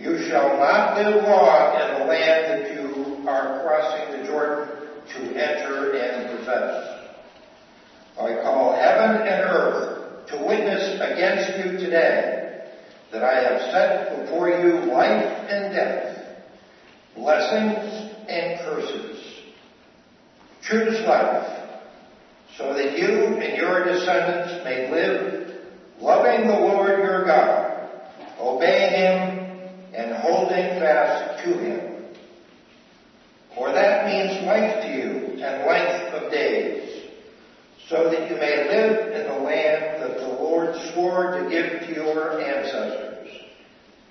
You shall not live long in the land that you are crossing the Jordan to enter and possess. I call heaven and earth to witness against you today that I have set before you life and death, blessings and curses. Choose life so that you and your descendants may live loving the Lord your God, obeying Him and holding fast to him. For that means life to you and length of days, so that you may live in the land that the Lord swore to give to your ancestors,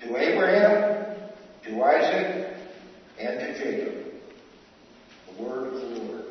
to Abraham, to Isaac, and to Jacob. The word of the Lord.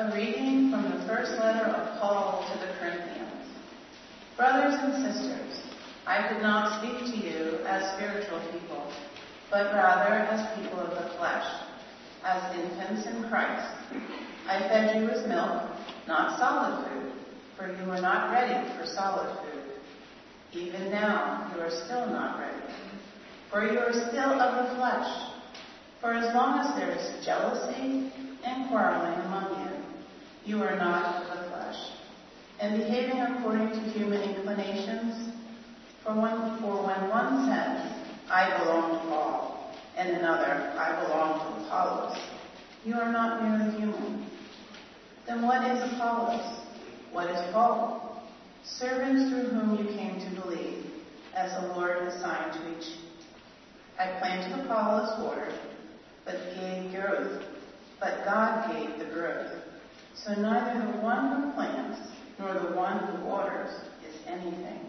A reading from the first letter of Paul to the Corinthians. Brothers and sisters, I did not speak to you as spiritual people, but rather as people of the flesh, as infants in Christ. I fed you with milk, not solid food, for you were not ready for solid food. Even now you are still not ready, for you are still of the flesh. For as long as there is jealousy and quarreling among you, you are not of the flesh, and behaving according to human inclinations. For when, for when one says, I belong to Paul, and another, I belong to Apollos, you are not merely human. Then what is Apollos? What is Paul? Servants through whom you came to believe, as the Lord assigned to each. I planted Apollos water, but gave growth, but God gave the growth. So neither the one who plants nor the one who waters is anything,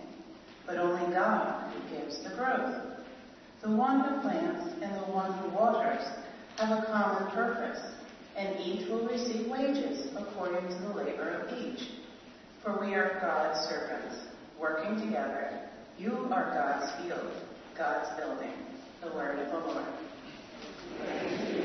but only God who gives the growth. The one who plants and the one who waters have a common purpose, and each will receive wages according to the labor of each. For we are God's servants, working together. You are God's field, God's building. The word of the Lord.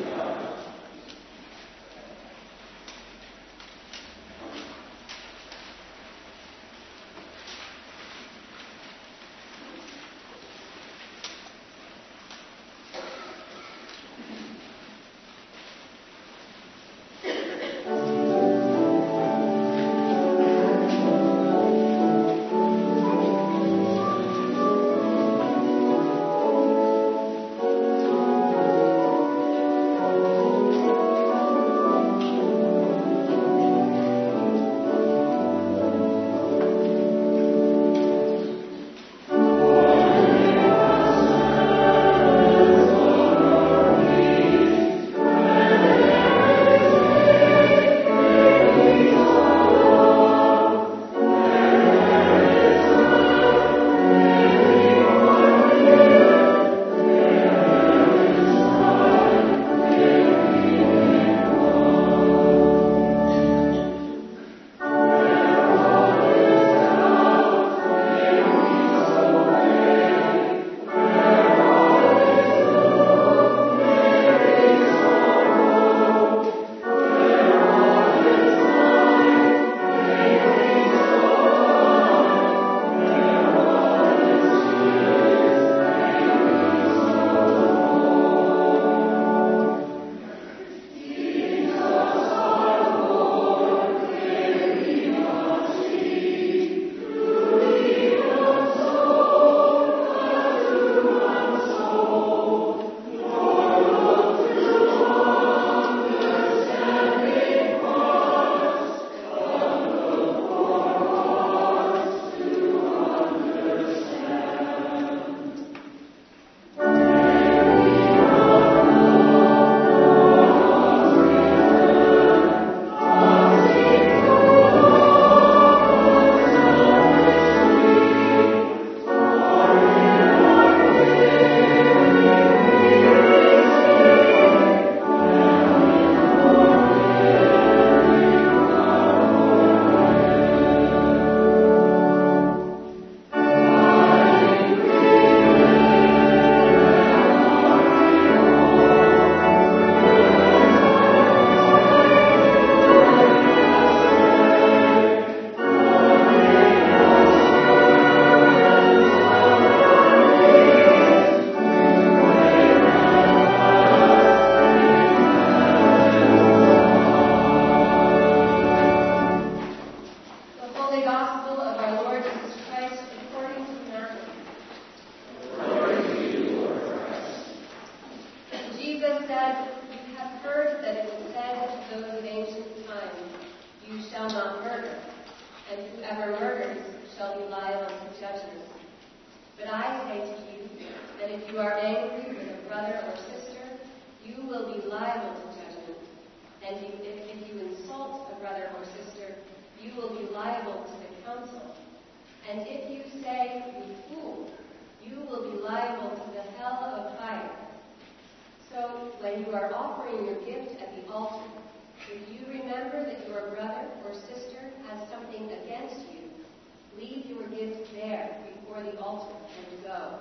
Altar and go.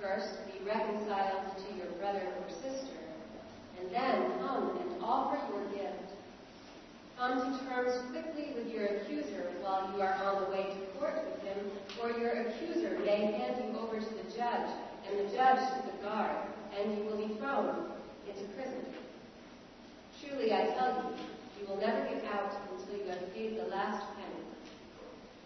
First, be reconciled to your brother or sister, and then come and offer your gift. Come to terms quickly with your accuser while you are on the way to court with him, or your accuser may hand you over to the judge, and the judge to the guard, and you will be thrown into prison. Truly, I tell you, you will never get out until you have paid the last.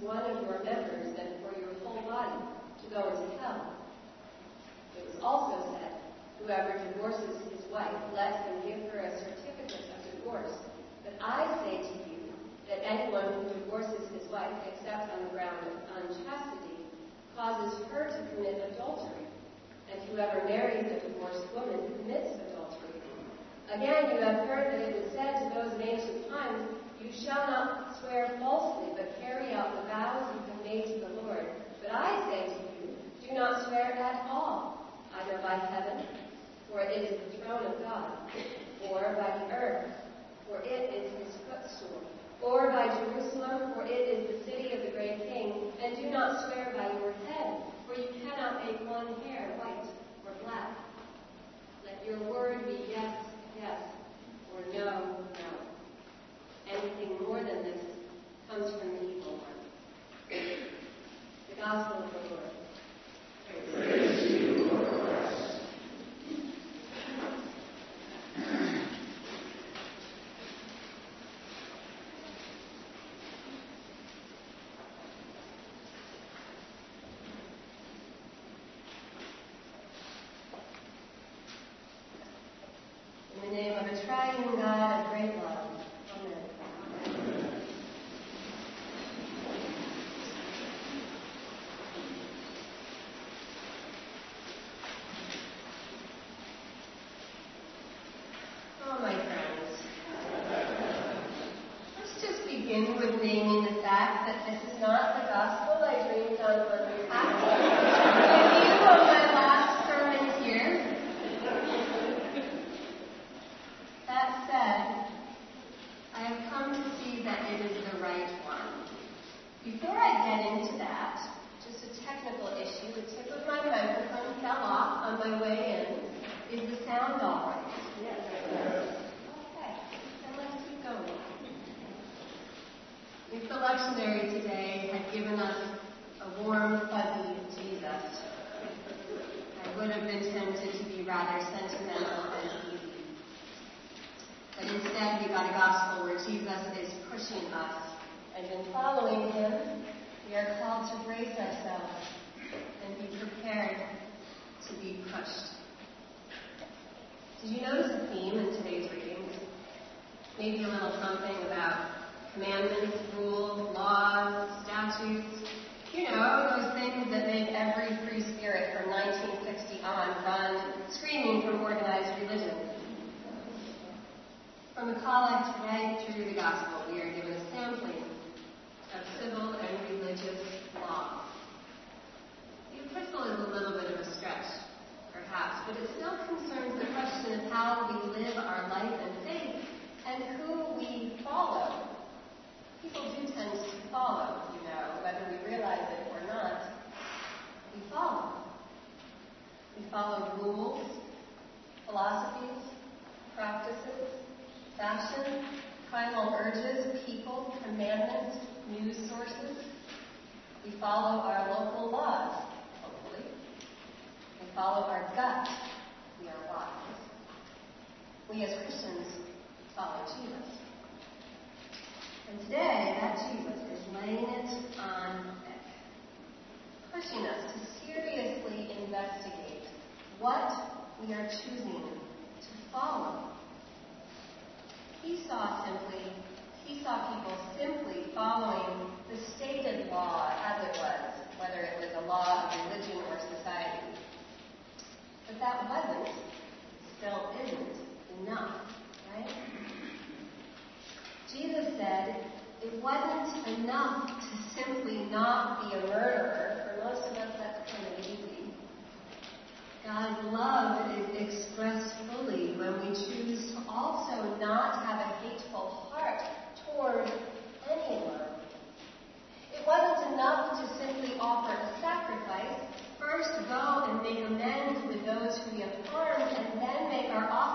one of your members than for your whole body to go into hell. It was also said, Whoever divorces his wife, let him give her a certificate of divorce. But I say to you that anyone who divorces his wife, except on the ground of unchastity, causes her to commit adultery. And whoever marries a divorced woman commits adultery. Again, you have heard that it was said to those in ancient times, You shall not swear falsely, but carry out the vows you have made to the Lord. But I say to you, do not swear at all, either by heaven, for it is the throne of God, or by the earth, for it is his footstool, or by Jerusalem, for it is the city of the great king. And do not swear by your head, for you cannot make one hair white or black. Let your word be yes, yes, or no, no. Anything more than this comes from the evil one. The Gospel of the Lord. Praise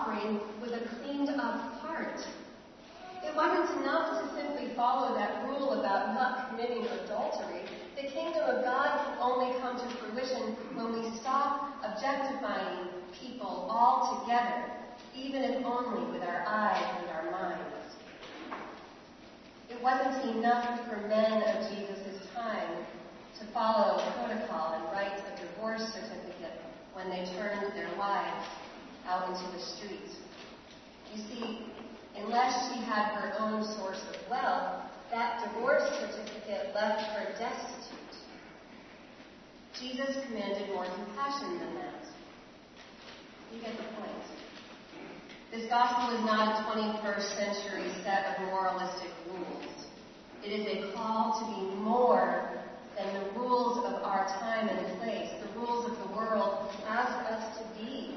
offering with a cleaned up heart. It wasn't enough to simply follow that rule about not committing adultery. The kingdom of God can only come to fruition when we stop objectifying people altogether, even if only with our eyes and our minds. It wasn't enough for men of Jesus' time to follow protocol and write a divorce certificate when they turned their wives out into the streets. You see, unless she had her own source of wealth, that divorce certificate left her destitute. Jesus commanded more compassion than that. You get the point. This gospel is not a 21st century set of moralistic rules. It is a call to be more than the rules of our time and place, the rules of the world ask us to be.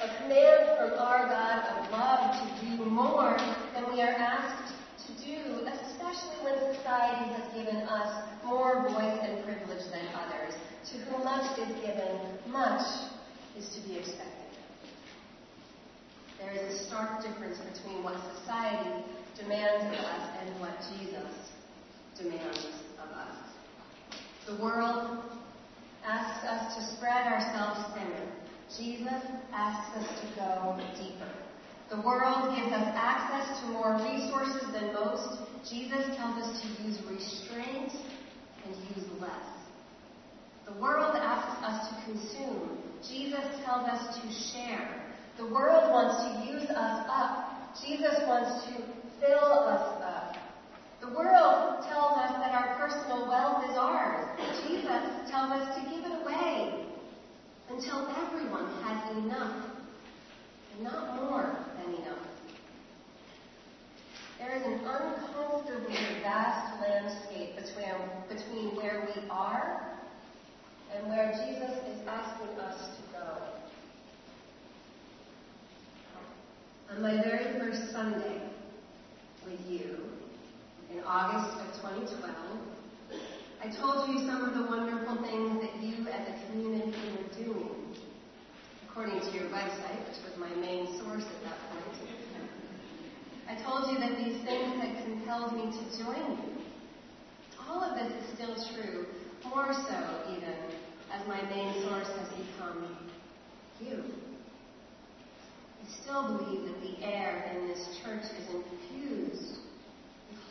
A command from our God of love to do more than we are asked to do, especially when society has given us more voice and privilege than others. To whom much is given, much is to be expected. There is a stark difference between what society demands of us and what Jesus demands of us. The world asks us to spread ourselves thinner. Jesus asks us to go deeper. The world gives us access to more resources than most. Jesus tells us to use restraint and use less. The world asks us to consume. Jesus tells us to share. The world wants to use us up. Jesus wants to fill us up. The world tells us that our personal wealth is ours. Jesus tells us to give it away until everyone has enough, not more than enough. There is an uncomfortably vast landscape between, between where we are and where Jesus is asking us to go. On my very first Sunday with you, in August of 2012, I told you some of the wonderful things that you as a community were doing, according to your website, which was my main source at that point. I told you that these things had compelled me to join you. All of this is still true, more so even as my main source has become you. I still believe that the air in this church is infused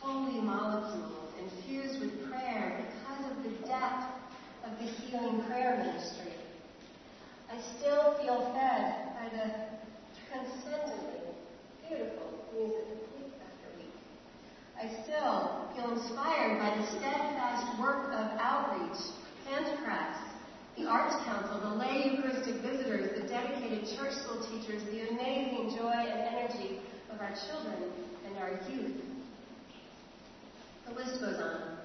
holy molecules, infused with prayer because of the depth of the healing prayer ministry. I still feel fed by the transcendently beautiful music of week after week. I still feel inspired by the steadfast work of outreach, handcrafts, the Arts Council, the lay Eucharistic visitors, the dedicated church school teachers, the amazing joy and energy of our children and our youth. The list goes on.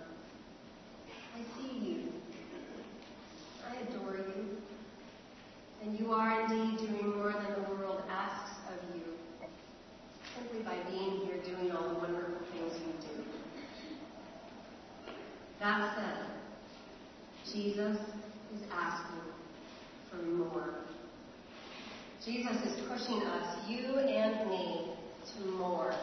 I see you. I adore you. And you are indeed doing more than the world asks of you, simply by being here doing all the wonderful things you do. That said, Jesus is asking for more. Jesus is pushing us, you and me, to more.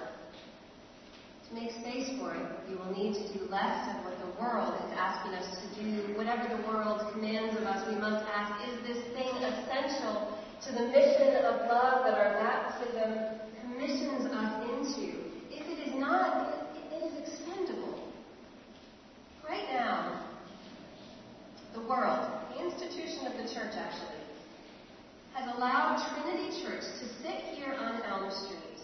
Make space for it, You will need to do less of what the world is asking us to do. Whatever the world commands of us, we must ask, is this thing essential to the mission of love that our baptism commissions us into? If it is not, it is expendable. Right now, the world, the institution of the church actually, has allowed Trinity Church to sit here on Elm Street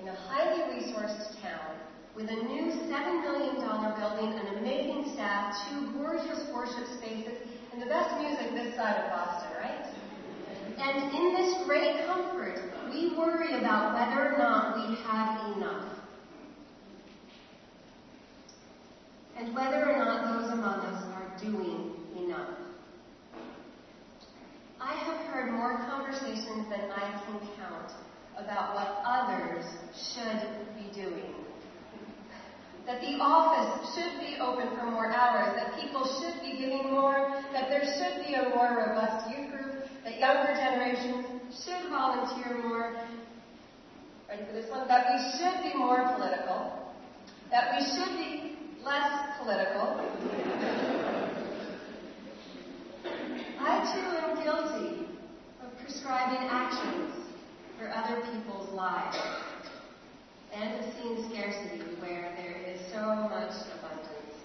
in a highly resourced town with a new $7 million building, an amazing staff, two gorgeous worship spaces, and the best music this side of Boston, right? And in this great comfort, we worry about whether or not we have enough. And whether or not those among us are doing enough. I have heard more conversations than I can count about what others should be doing that the office should be open for more hours, that people should be giving more, that there should be a more robust youth group, that younger generations should volunteer more. Ready for this one? That we should be more political, that we should be less political. I too am guilty of prescribing actions for other people's lives and have seen scarcity where so much abundance.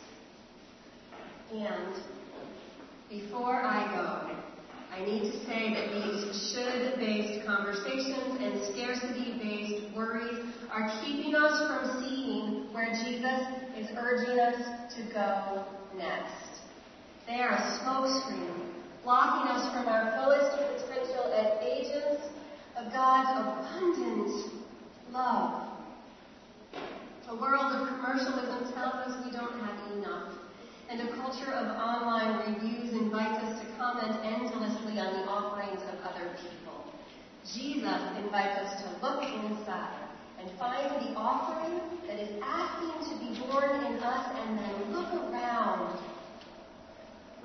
And before I go, I need to say that these should based conversations and scarcity based worries are keeping us from seeing where Jesus is urging us to go next. They are a smokescreen, blocking us from our fullest potential as agents of God's abundant love. A world of commercialism tells us we don't have enough. And a culture of online reviews invites us to comment endlessly on the offerings of other people. Jesus invites us to look inside and find the offering that is asking to be born in us and then look around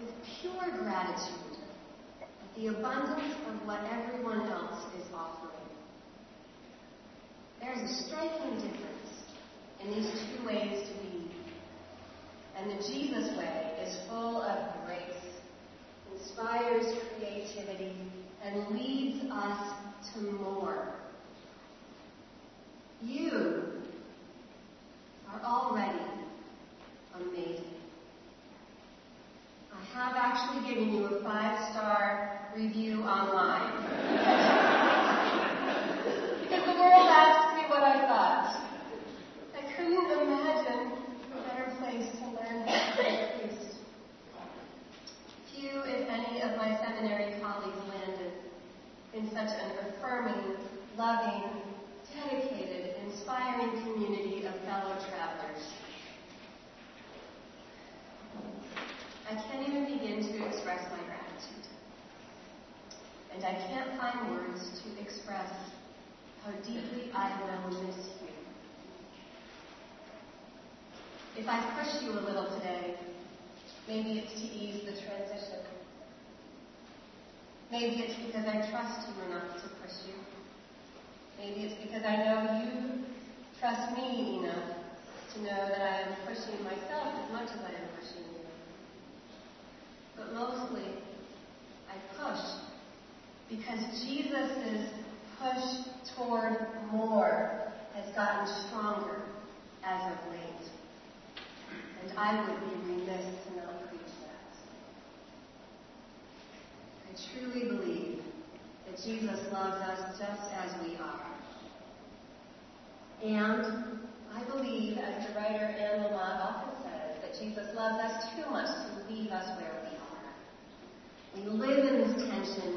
with pure gratitude at the abundance of what everyone else is offering. There is a striking difference in these two ways to be. And the Jesus way is full of grace, inspires creativity, and leads us to more. You are already amazing. I have actually given you a five star review online. because the world asked me what I thought couldn't imagine a better place to learn how to be a priest. Few, if any, of my seminary colleagues landed in such an affirming, loving, dedicated, inspiring community of fellow travelers. I can't even begin to express my gratitude. And I can't find words to express how deeply I will miss you. If I push you a little today, maybe it's to ease the transition. Maybe it's because I trust you enough to push you. Maybe it's because I know you trust me enough to know that I am pushing myself as much as I am pushing you. But mostly, I push because Jesus' push toward more has gotten stronger as of late. And I would be remiss to not preach that. I truly believe that Jesus loves us just as we are. And I believe, as the writer Anne Lamott often says, that Jesus loves us too much to leave us where we are. We live in this tension,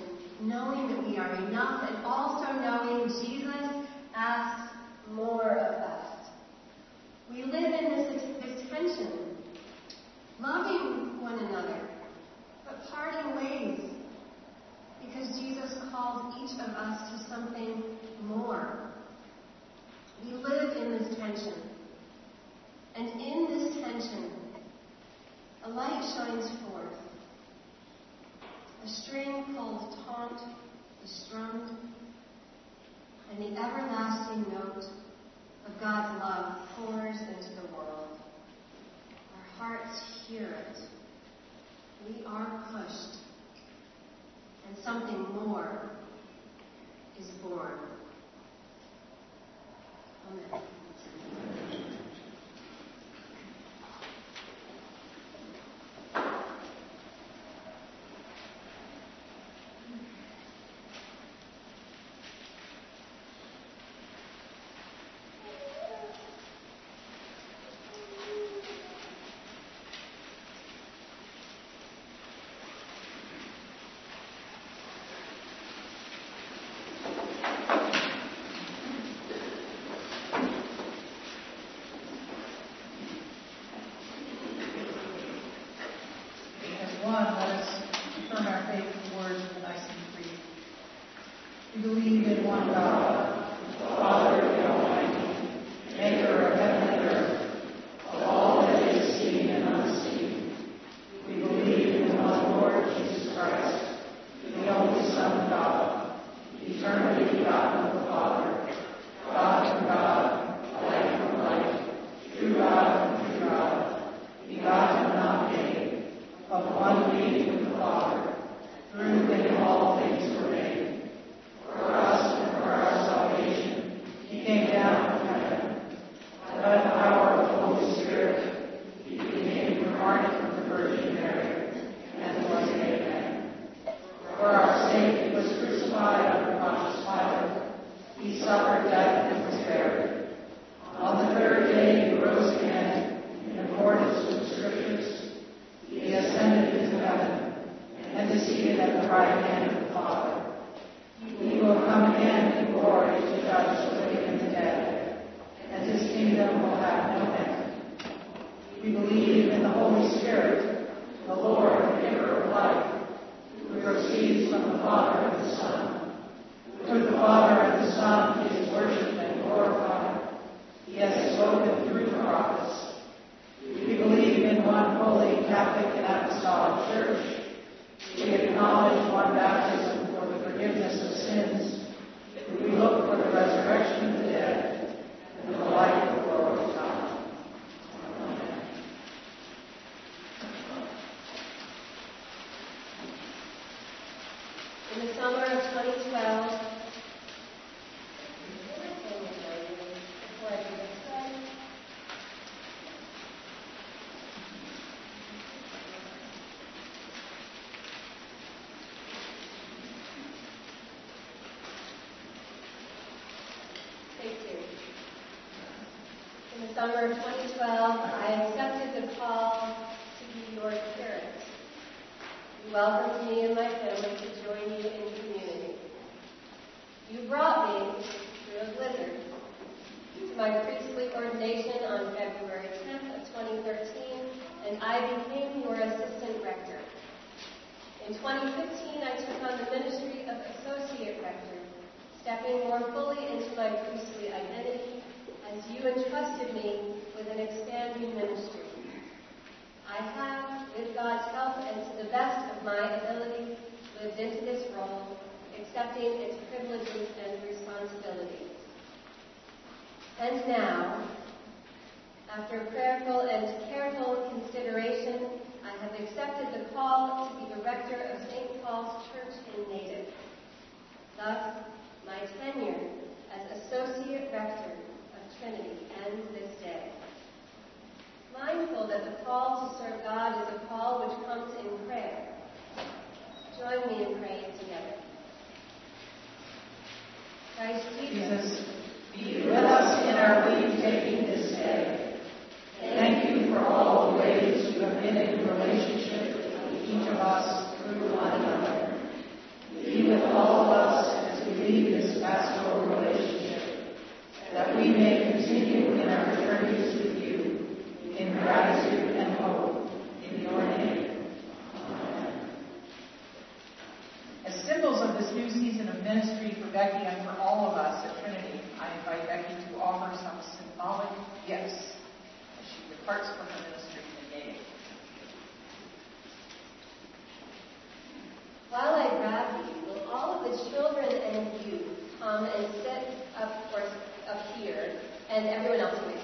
come and sit up, of up here, and everyone else will be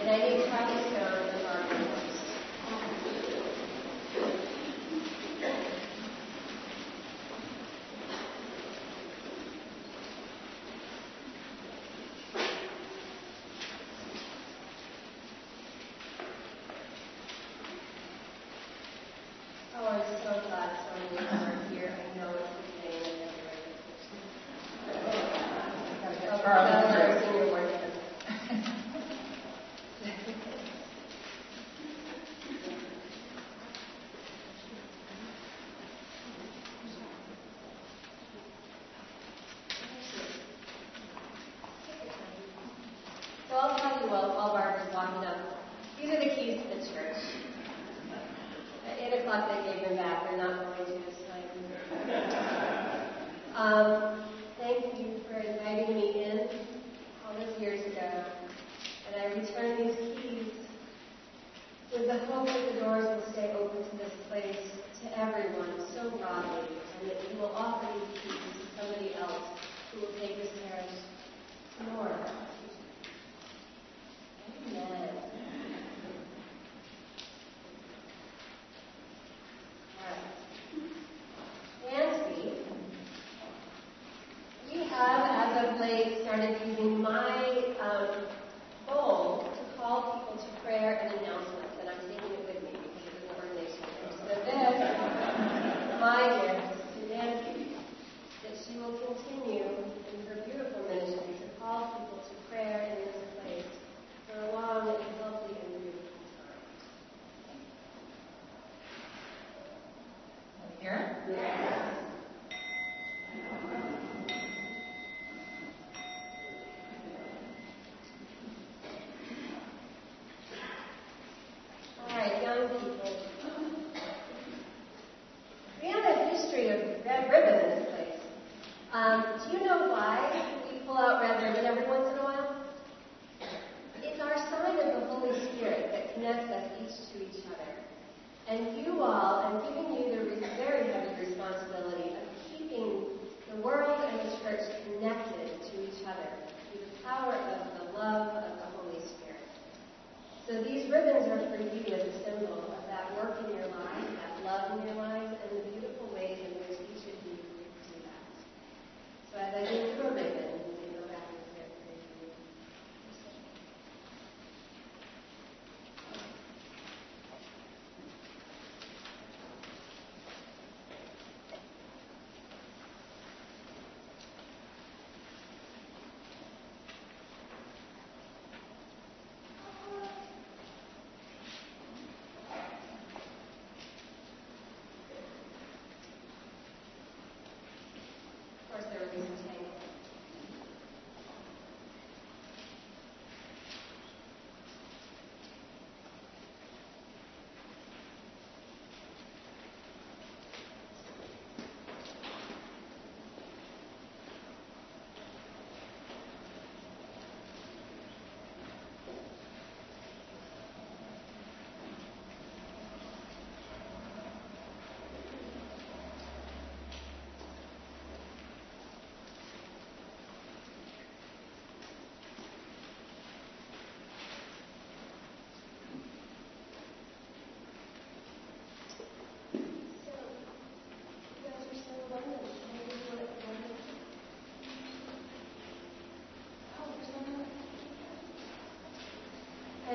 And I need talking stone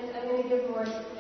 I'm going to give Lord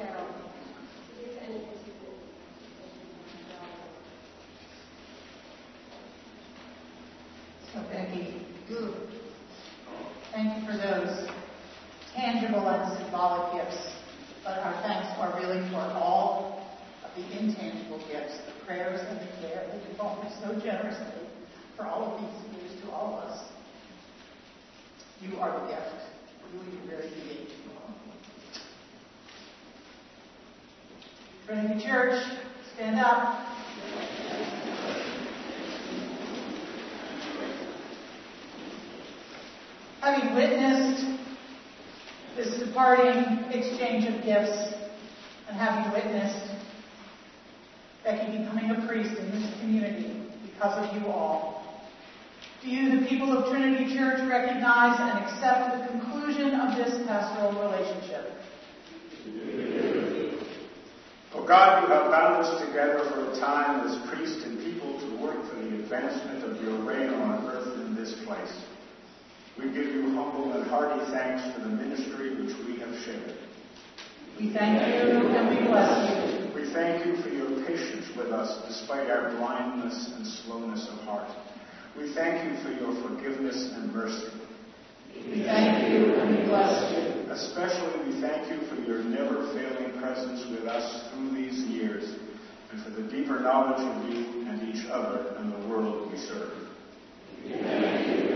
gifts and having witnessed Becky becoming a priest in this community because of you all. Do you, the people of Trinity Church, recognize and accept the conclusion of this pastoral relationship? For God, you have bound us together for a time as priest and people to work for the advancement of your reign on earth in this place. We give you humble and hearty thanks for the ministry which we have shared. We thank you and we bless you. We thank you for your patience with us despite our blindness and slowness of heart. We thank you for your forgiveness and mercy. We thank you and we bless you. Especially we thank you for your never failing presence with us through these years and for the deeper knowledge of you and each other and the world we serve. We thank you.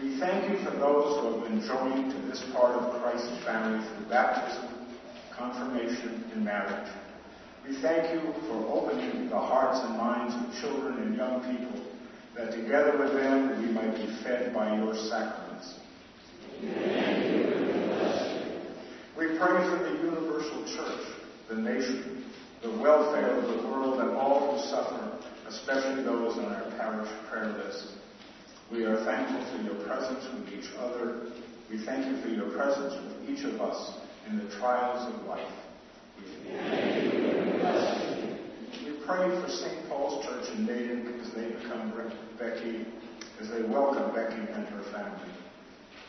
We thank you for those who have been joined to this part of Christ's family through baptism, confirmation, and marriage. We thank you for opening the hearts and minds of children and young people, that together with them we might be fed by your sacraments. We pray for the universal church, the nation, the welfare of the world, and all who suffer, especially those on our parish prayer list. We are thankful for your presence with each other. We thank you for your presence with each of us in the trials of life. We pray for St. Paul's Church in Natick as they become Becky, as they welcome Becky and her family.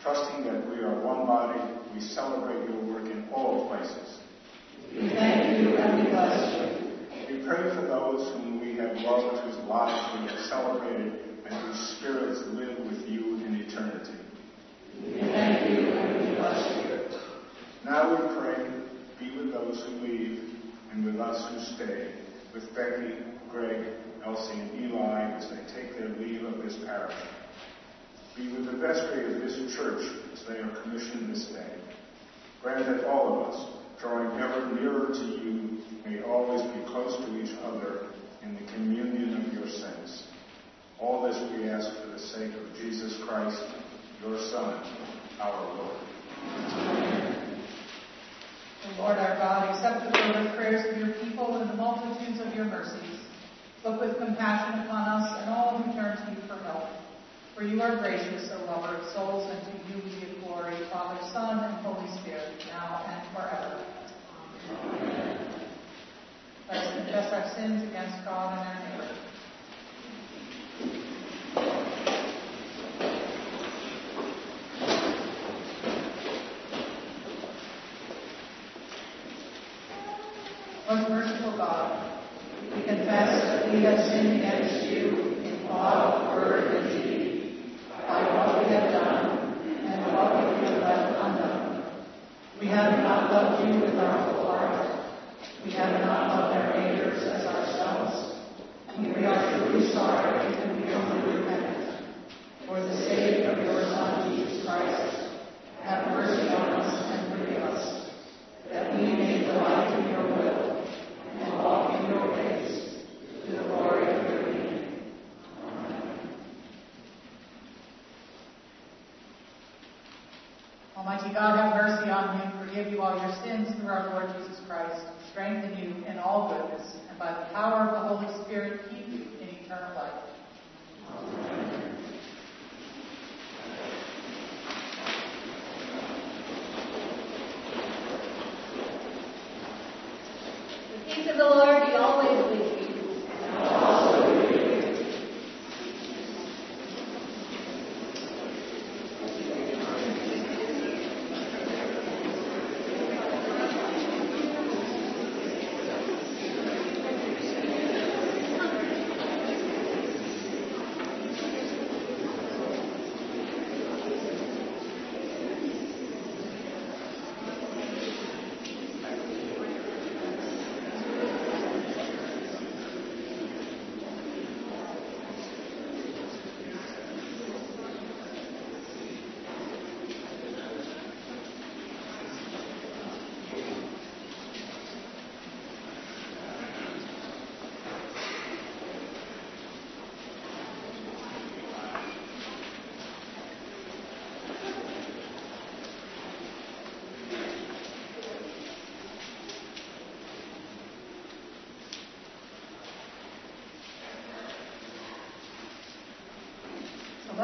Trusting that we are one body, we celebrate your work in all places. We thank you and we bless you. We pray for those whom we have loved, whose lives we have celebrated, and whose spirits live with you in eternity. We thank you and we bless you. Now we pray, be with those who leave and with us who stay, with Becky, Greg, Elsie, and Eli as they take their leave of this parish. Be with the vestry of this church as they are commissioned this day. Grant that all of us, drawing ever nearer to you, may always be close to each other in the communion of your saints. All this we ask for the sake of Jesus Christ, your Son, our Lord. Lord our God, accept the prayers of your people and the multitudes of your mercies. Look with compassion upon us and all who turn to you for help. For you are gracious, O lover of souls, and to you we give glory, Father, Son, and Holy Spirit, now and forever. Amen. Let us confess our sins against God and our neighbor. ああ。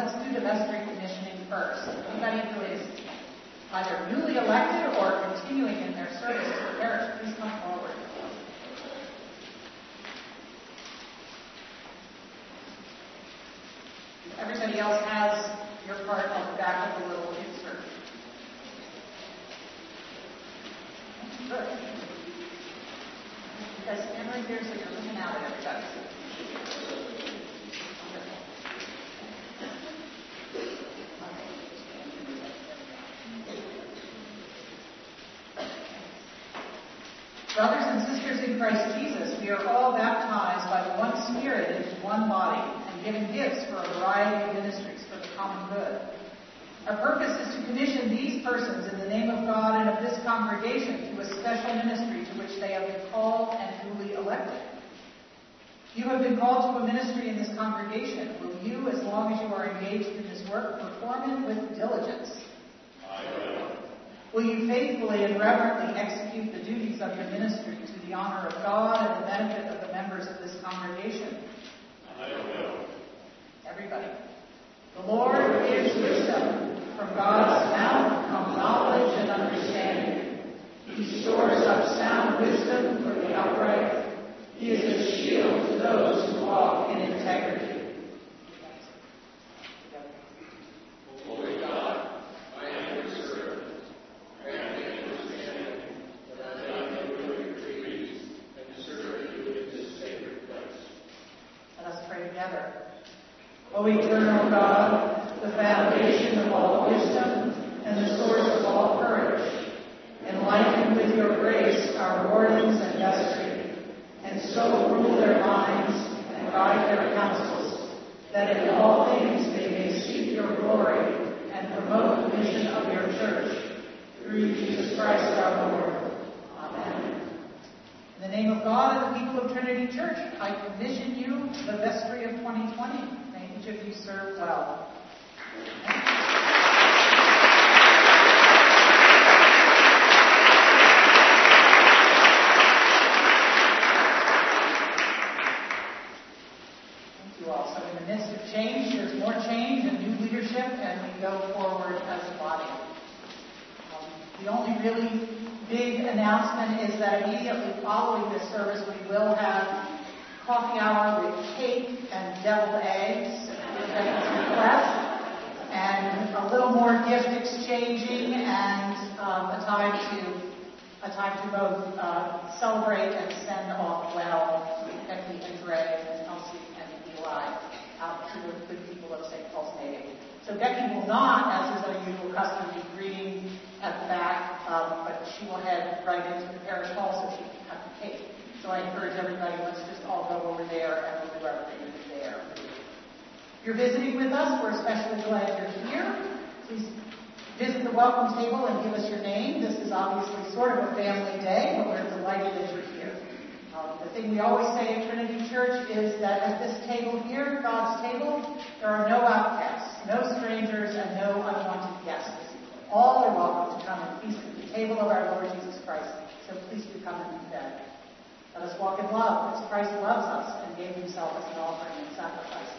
Let's do the vestry commissioning first. Anybody who is either newly elected or continuing in their service to the parish, please come forward. Everybody else has your part on the back of the little insert. Good. You guys stand right here so you're looking out at everybody. Wonderful. Brothers and sisters in Christ Jesus, we are all baptized by the one Spirit into one body and given gifts for a variety of ministries for the common good. Our purpose is to commission these persons in the name of God and of this congregation to a special ministry to which they have been called and duly elected. You have been called to a ministry in this congregation. Will as you are engaged in this work, perform it with diligence? I will. Will you faithfully and reverently execute the duties of your ministry to the honor of God and the benefit of the members of this congregation? I will. Everybody. The Lord gives wisdom. From God's mouth come knowledge and understanding. He stores up sound wisdom for the upright. He is a shield to those who walk in integrity. Right into the parish hall so she can cut the cake. So I encourage everybody, let's just all go over there and we'll do everything there. If you're visiting with us, we're especially glad you're here. Please visit the welcome table and give us your name. This is obviously sort of a family day, but we're delighted that you're here. Um, the thing we always say at Trinity Church is that at this table here, God's table, there are no outcasts, no strangers, and no unwanted guests. All are welcome to come and feast at the table of our Lord Jesus Christ. So please do come and be fed. Let us walk in love as Christ loves us and gave himself as an offering and sacrifice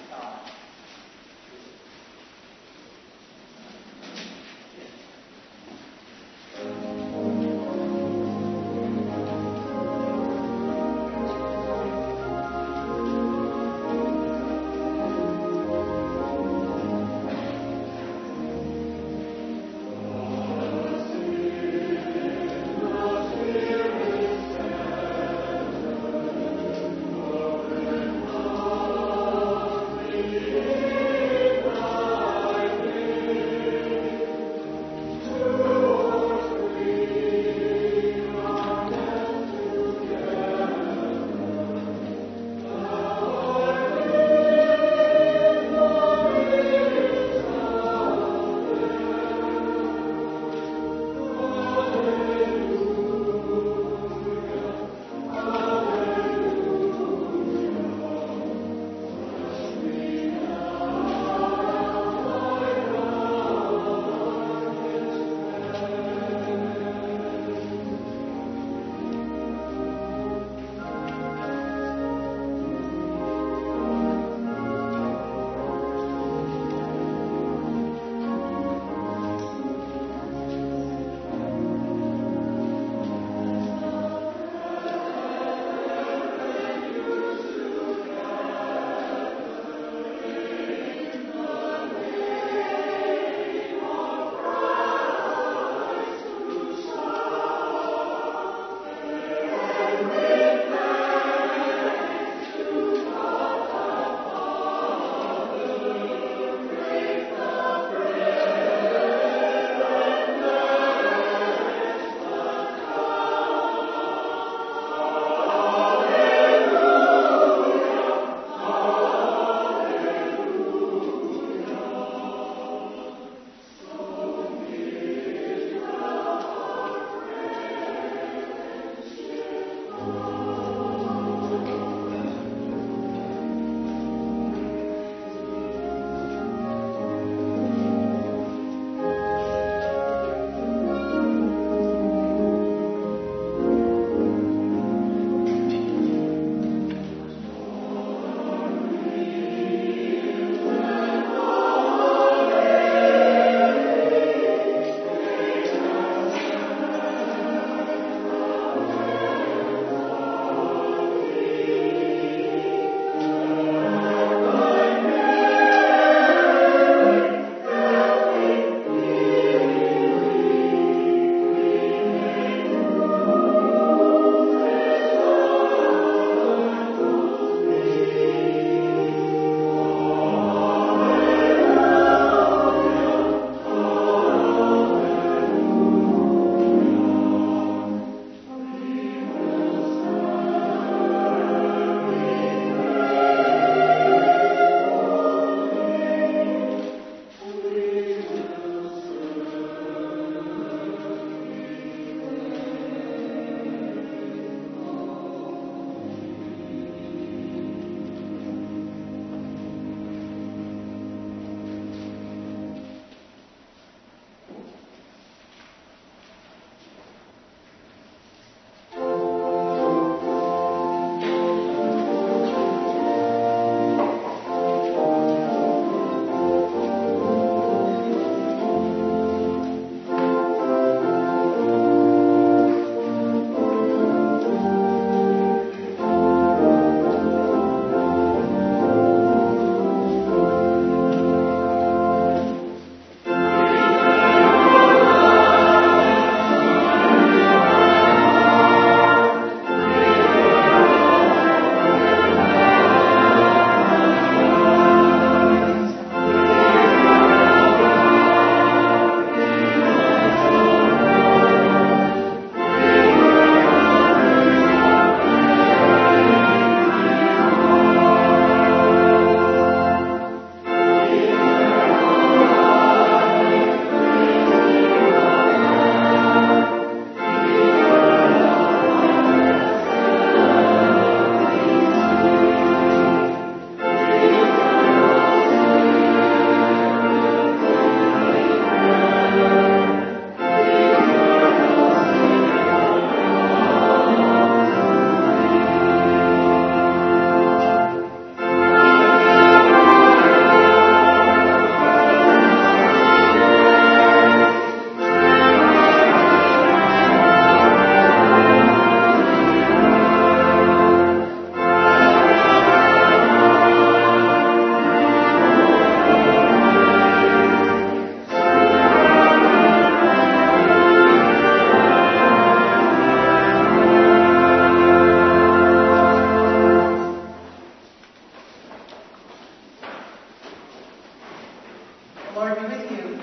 Lord be with you.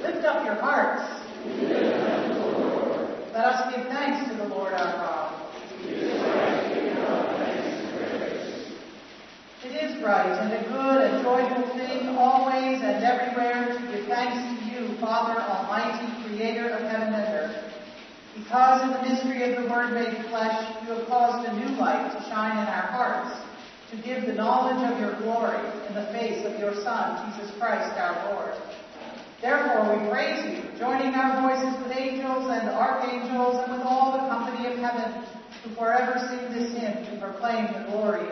Lift up your hearts. Let us give thanks to the Lord our God. It is right and a good and joyful thing always and everywhere to give thanks to you, Father Almighty, Creator of heaven and earth. Because in the mystery of the Word made flesh, you have caused a new light to shine in our hearts to give the knowledge of your glory in the face of your Son, Jesus Christ our Lord. Therefore we praise you, joining our voices with angels and archangels and with all the company of heaven, who forever sing this hymn to proclaim the glory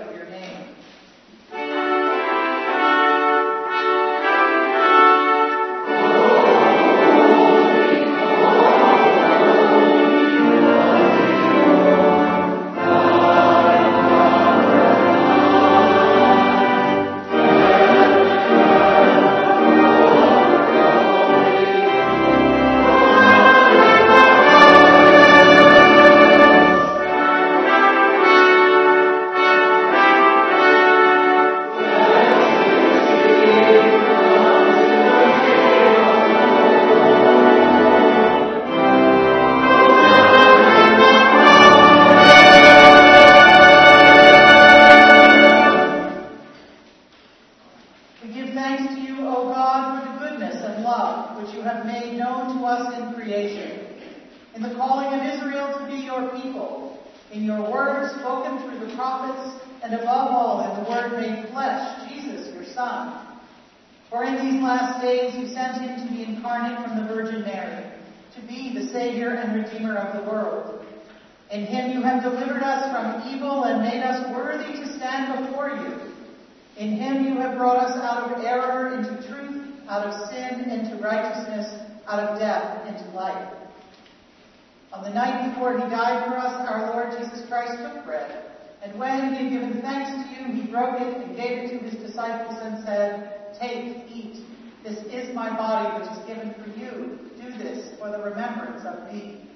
the night before he died for us, our Lord Jesus Christ took bread, and when he had given thanks to you, he broke it and gave it to his disciples and said, Take, eat. This is my body which is given for you. Do this for the remembrance of me.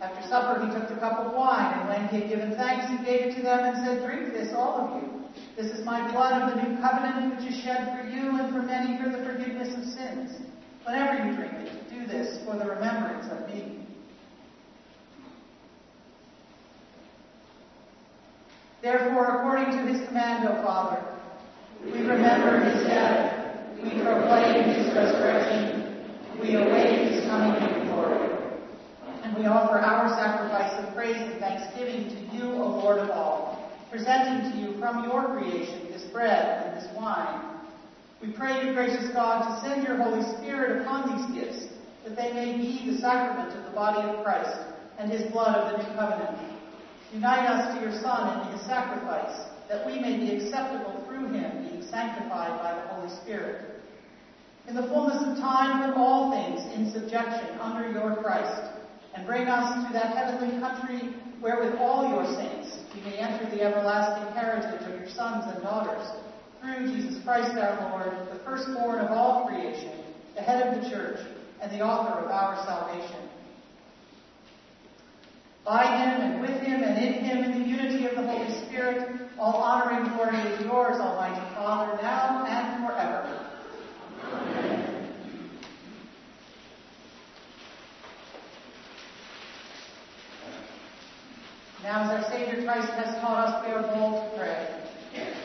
After supper, he took the cup of wine, and when he had given thanks, he gave it to them and said, Drink this, all of you. This is my blood of the new covenant, which is shed for you and for many for the forgiveness of sins. Whenever you drink it, do this for the remembrance of me. Therefore, according to his command, O Father, we remember his death, we proclaim his resurrection, we await his coming in glory. And we offer our sacrifice of praise and thanksgiving to you, O Lord of all, presenting to you from your creation this bread and this wine. We pray you, gracious God, to send your Holy Spirit upon these gifts, that they may be the sacrament of the body of Christ and his blood of the new covenant. Unite us to your Son in his sacrifice, that we may be acceptable through him, being sanctified by the Holy Spirit. In the fullness of time, put all things in subjection under your Christ, and bring us to that heavenly country where with all your saints we may enter the everlasting heritage of your sons and daughters, through Jesus Christ our Lord, the firstborn of all creation, the head of the church, and the author of our salvation. By him and with him and in him in the unity of the Holy Spirit, all honor and glory is yours, Almighty Father, now and forever. Amen. Now, as our Savior Christ has taught us, we are bold to pray.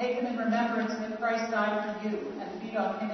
Take them in remembrance that Christ died for you, and feed on him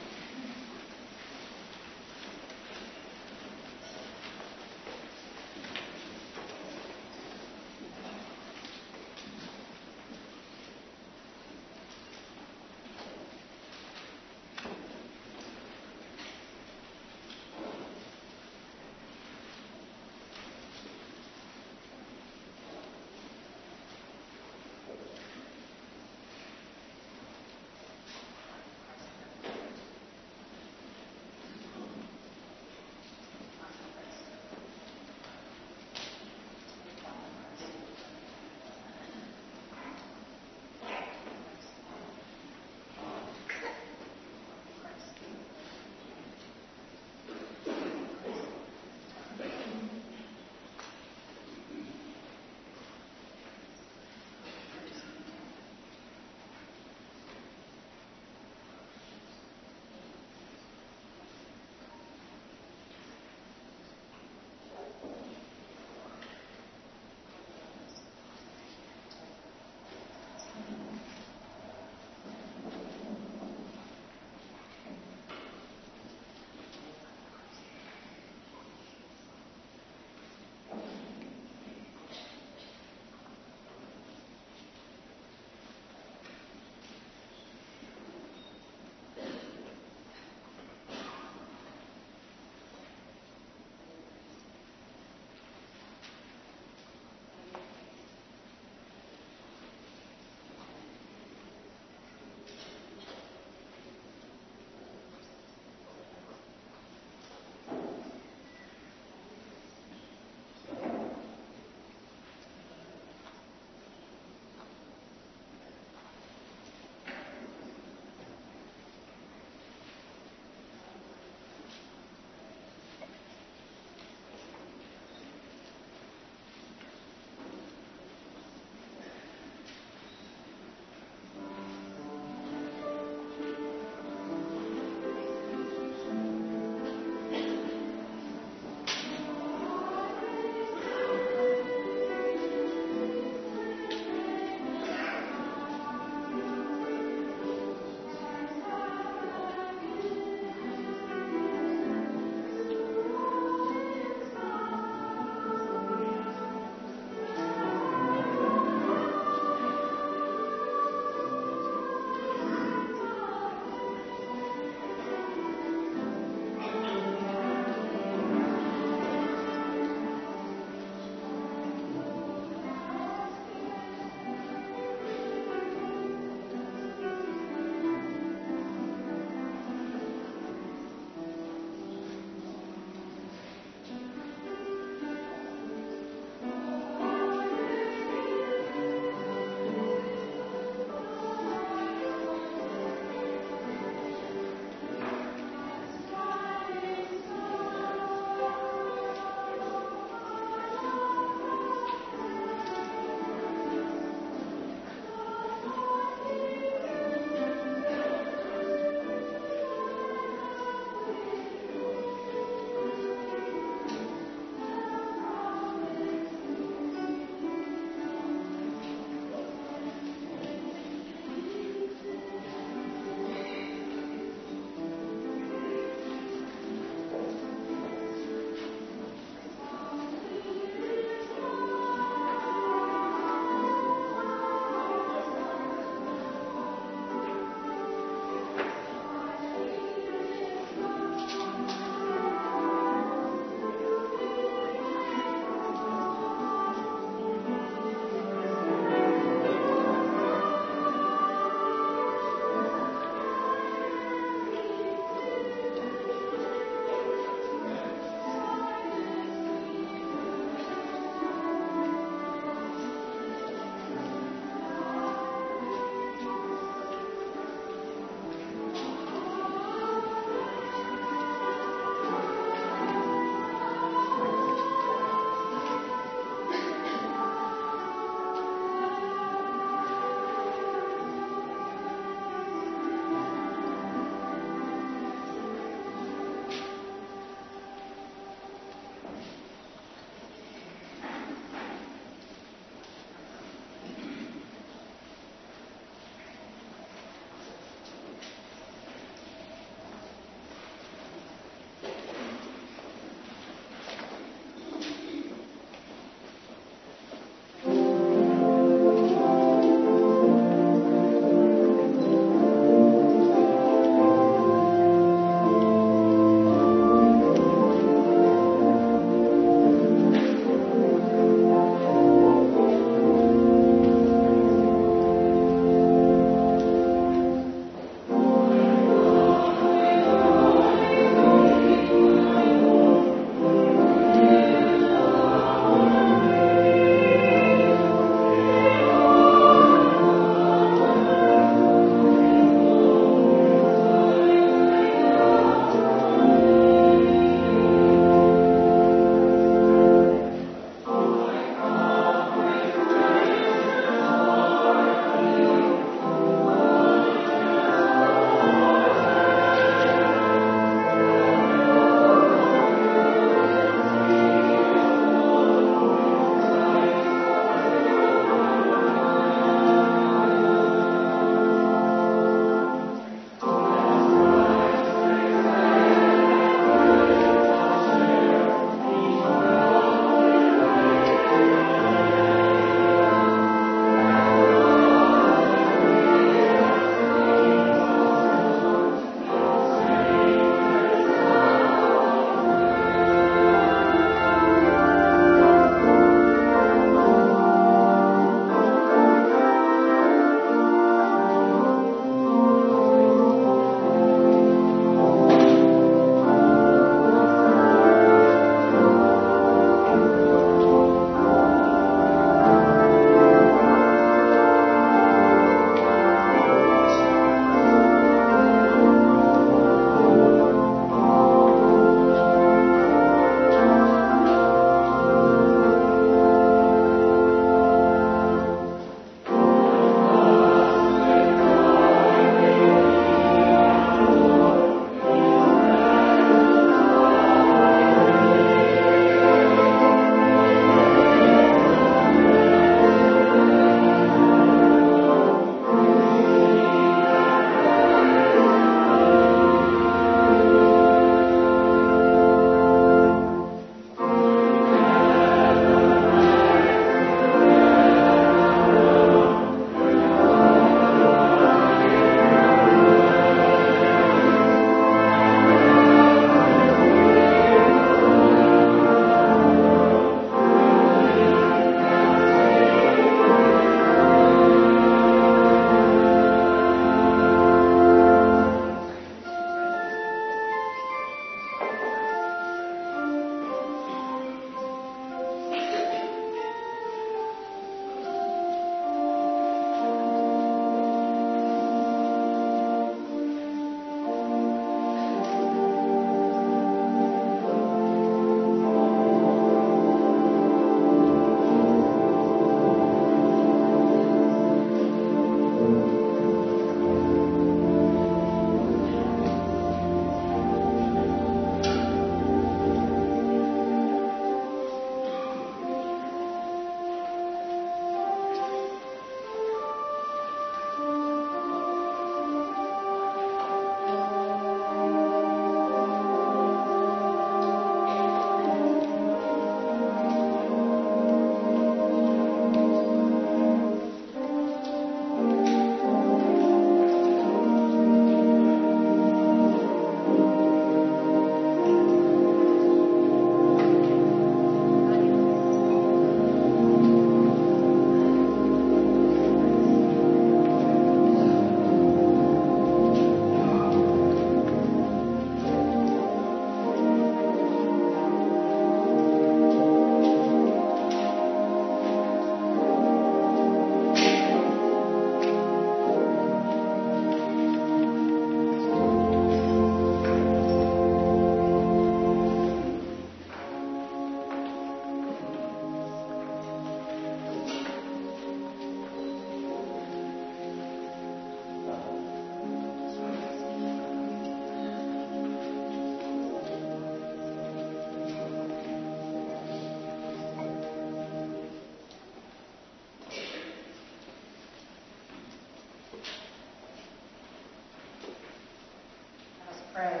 pray.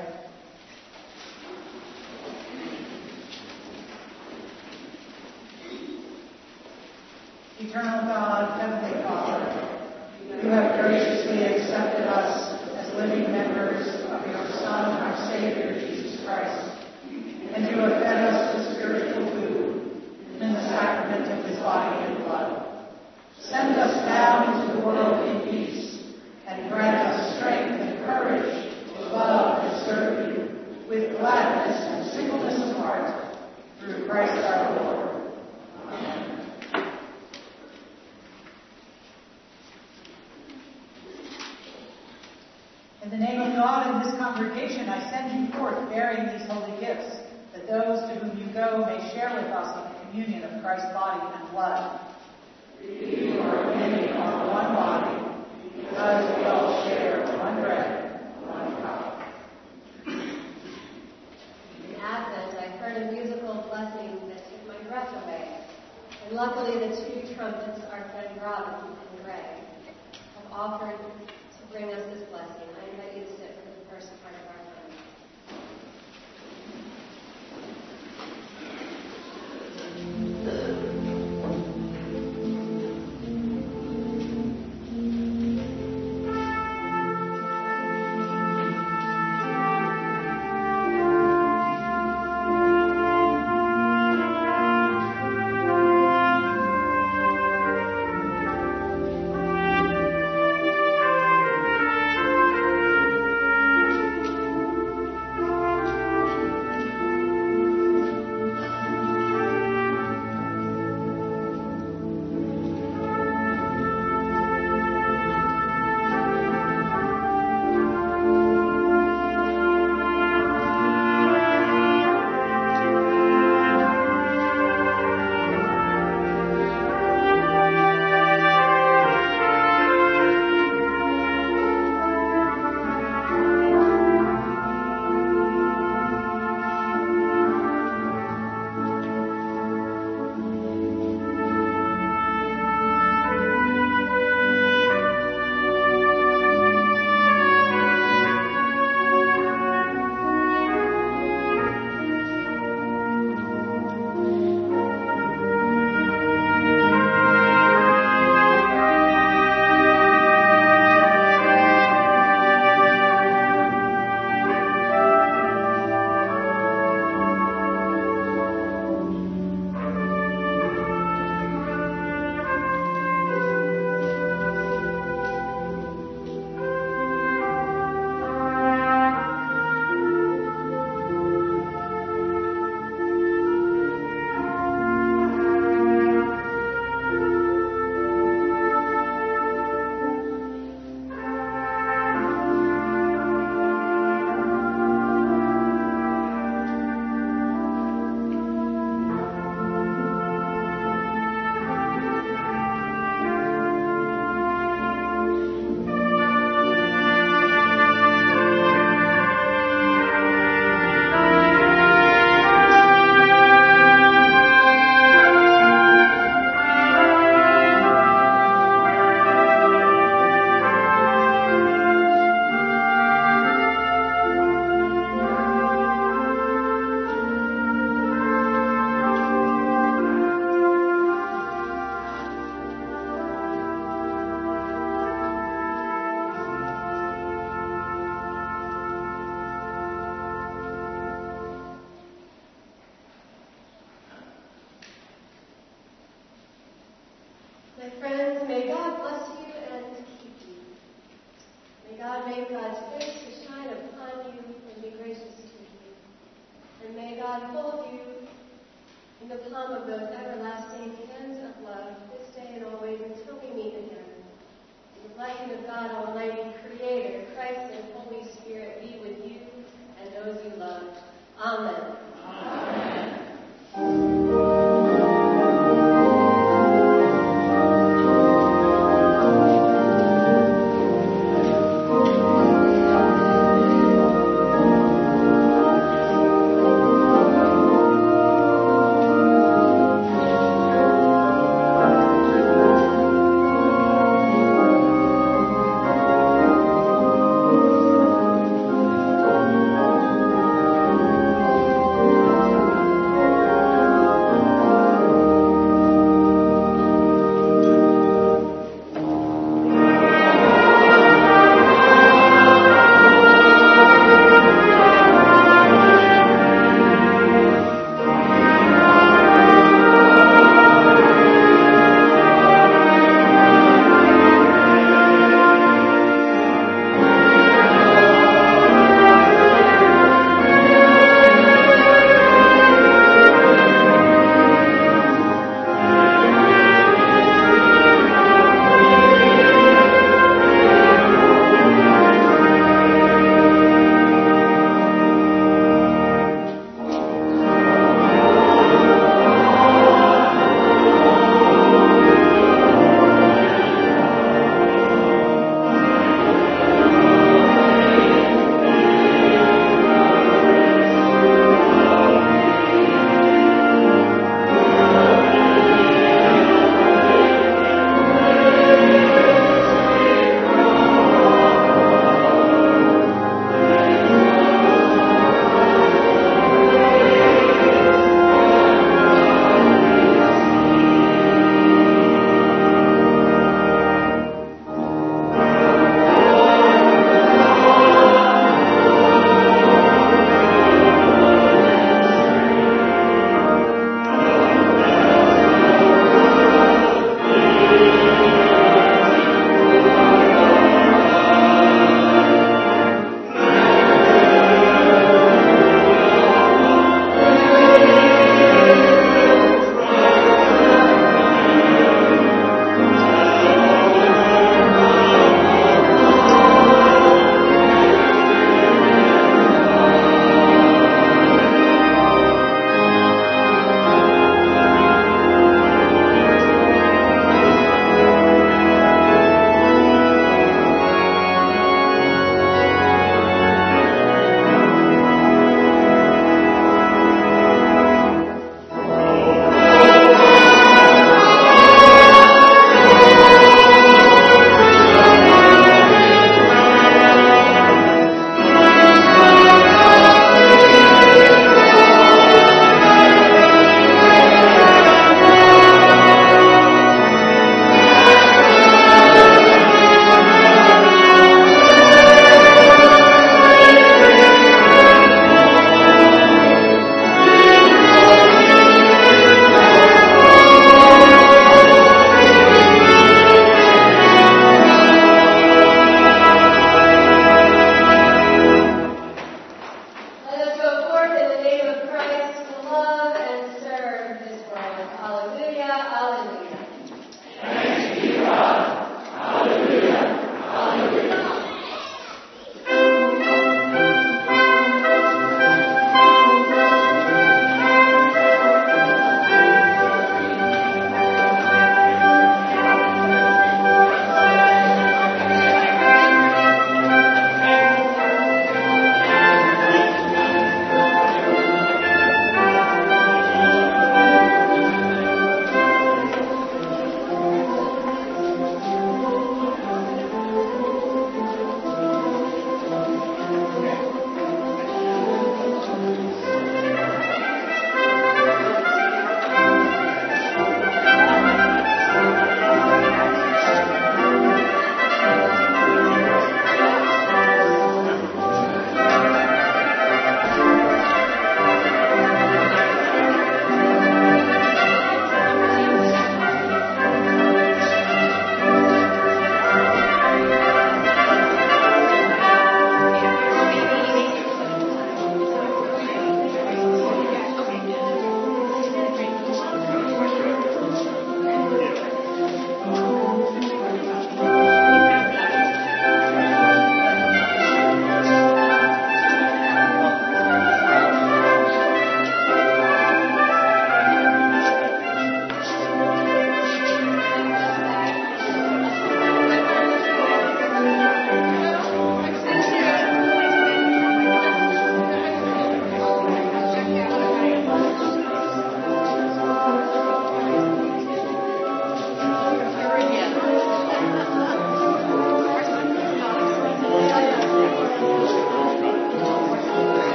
Eternal God, And luckily, the two trumpets our friend Robin and Greg have offered to bring us this blessing.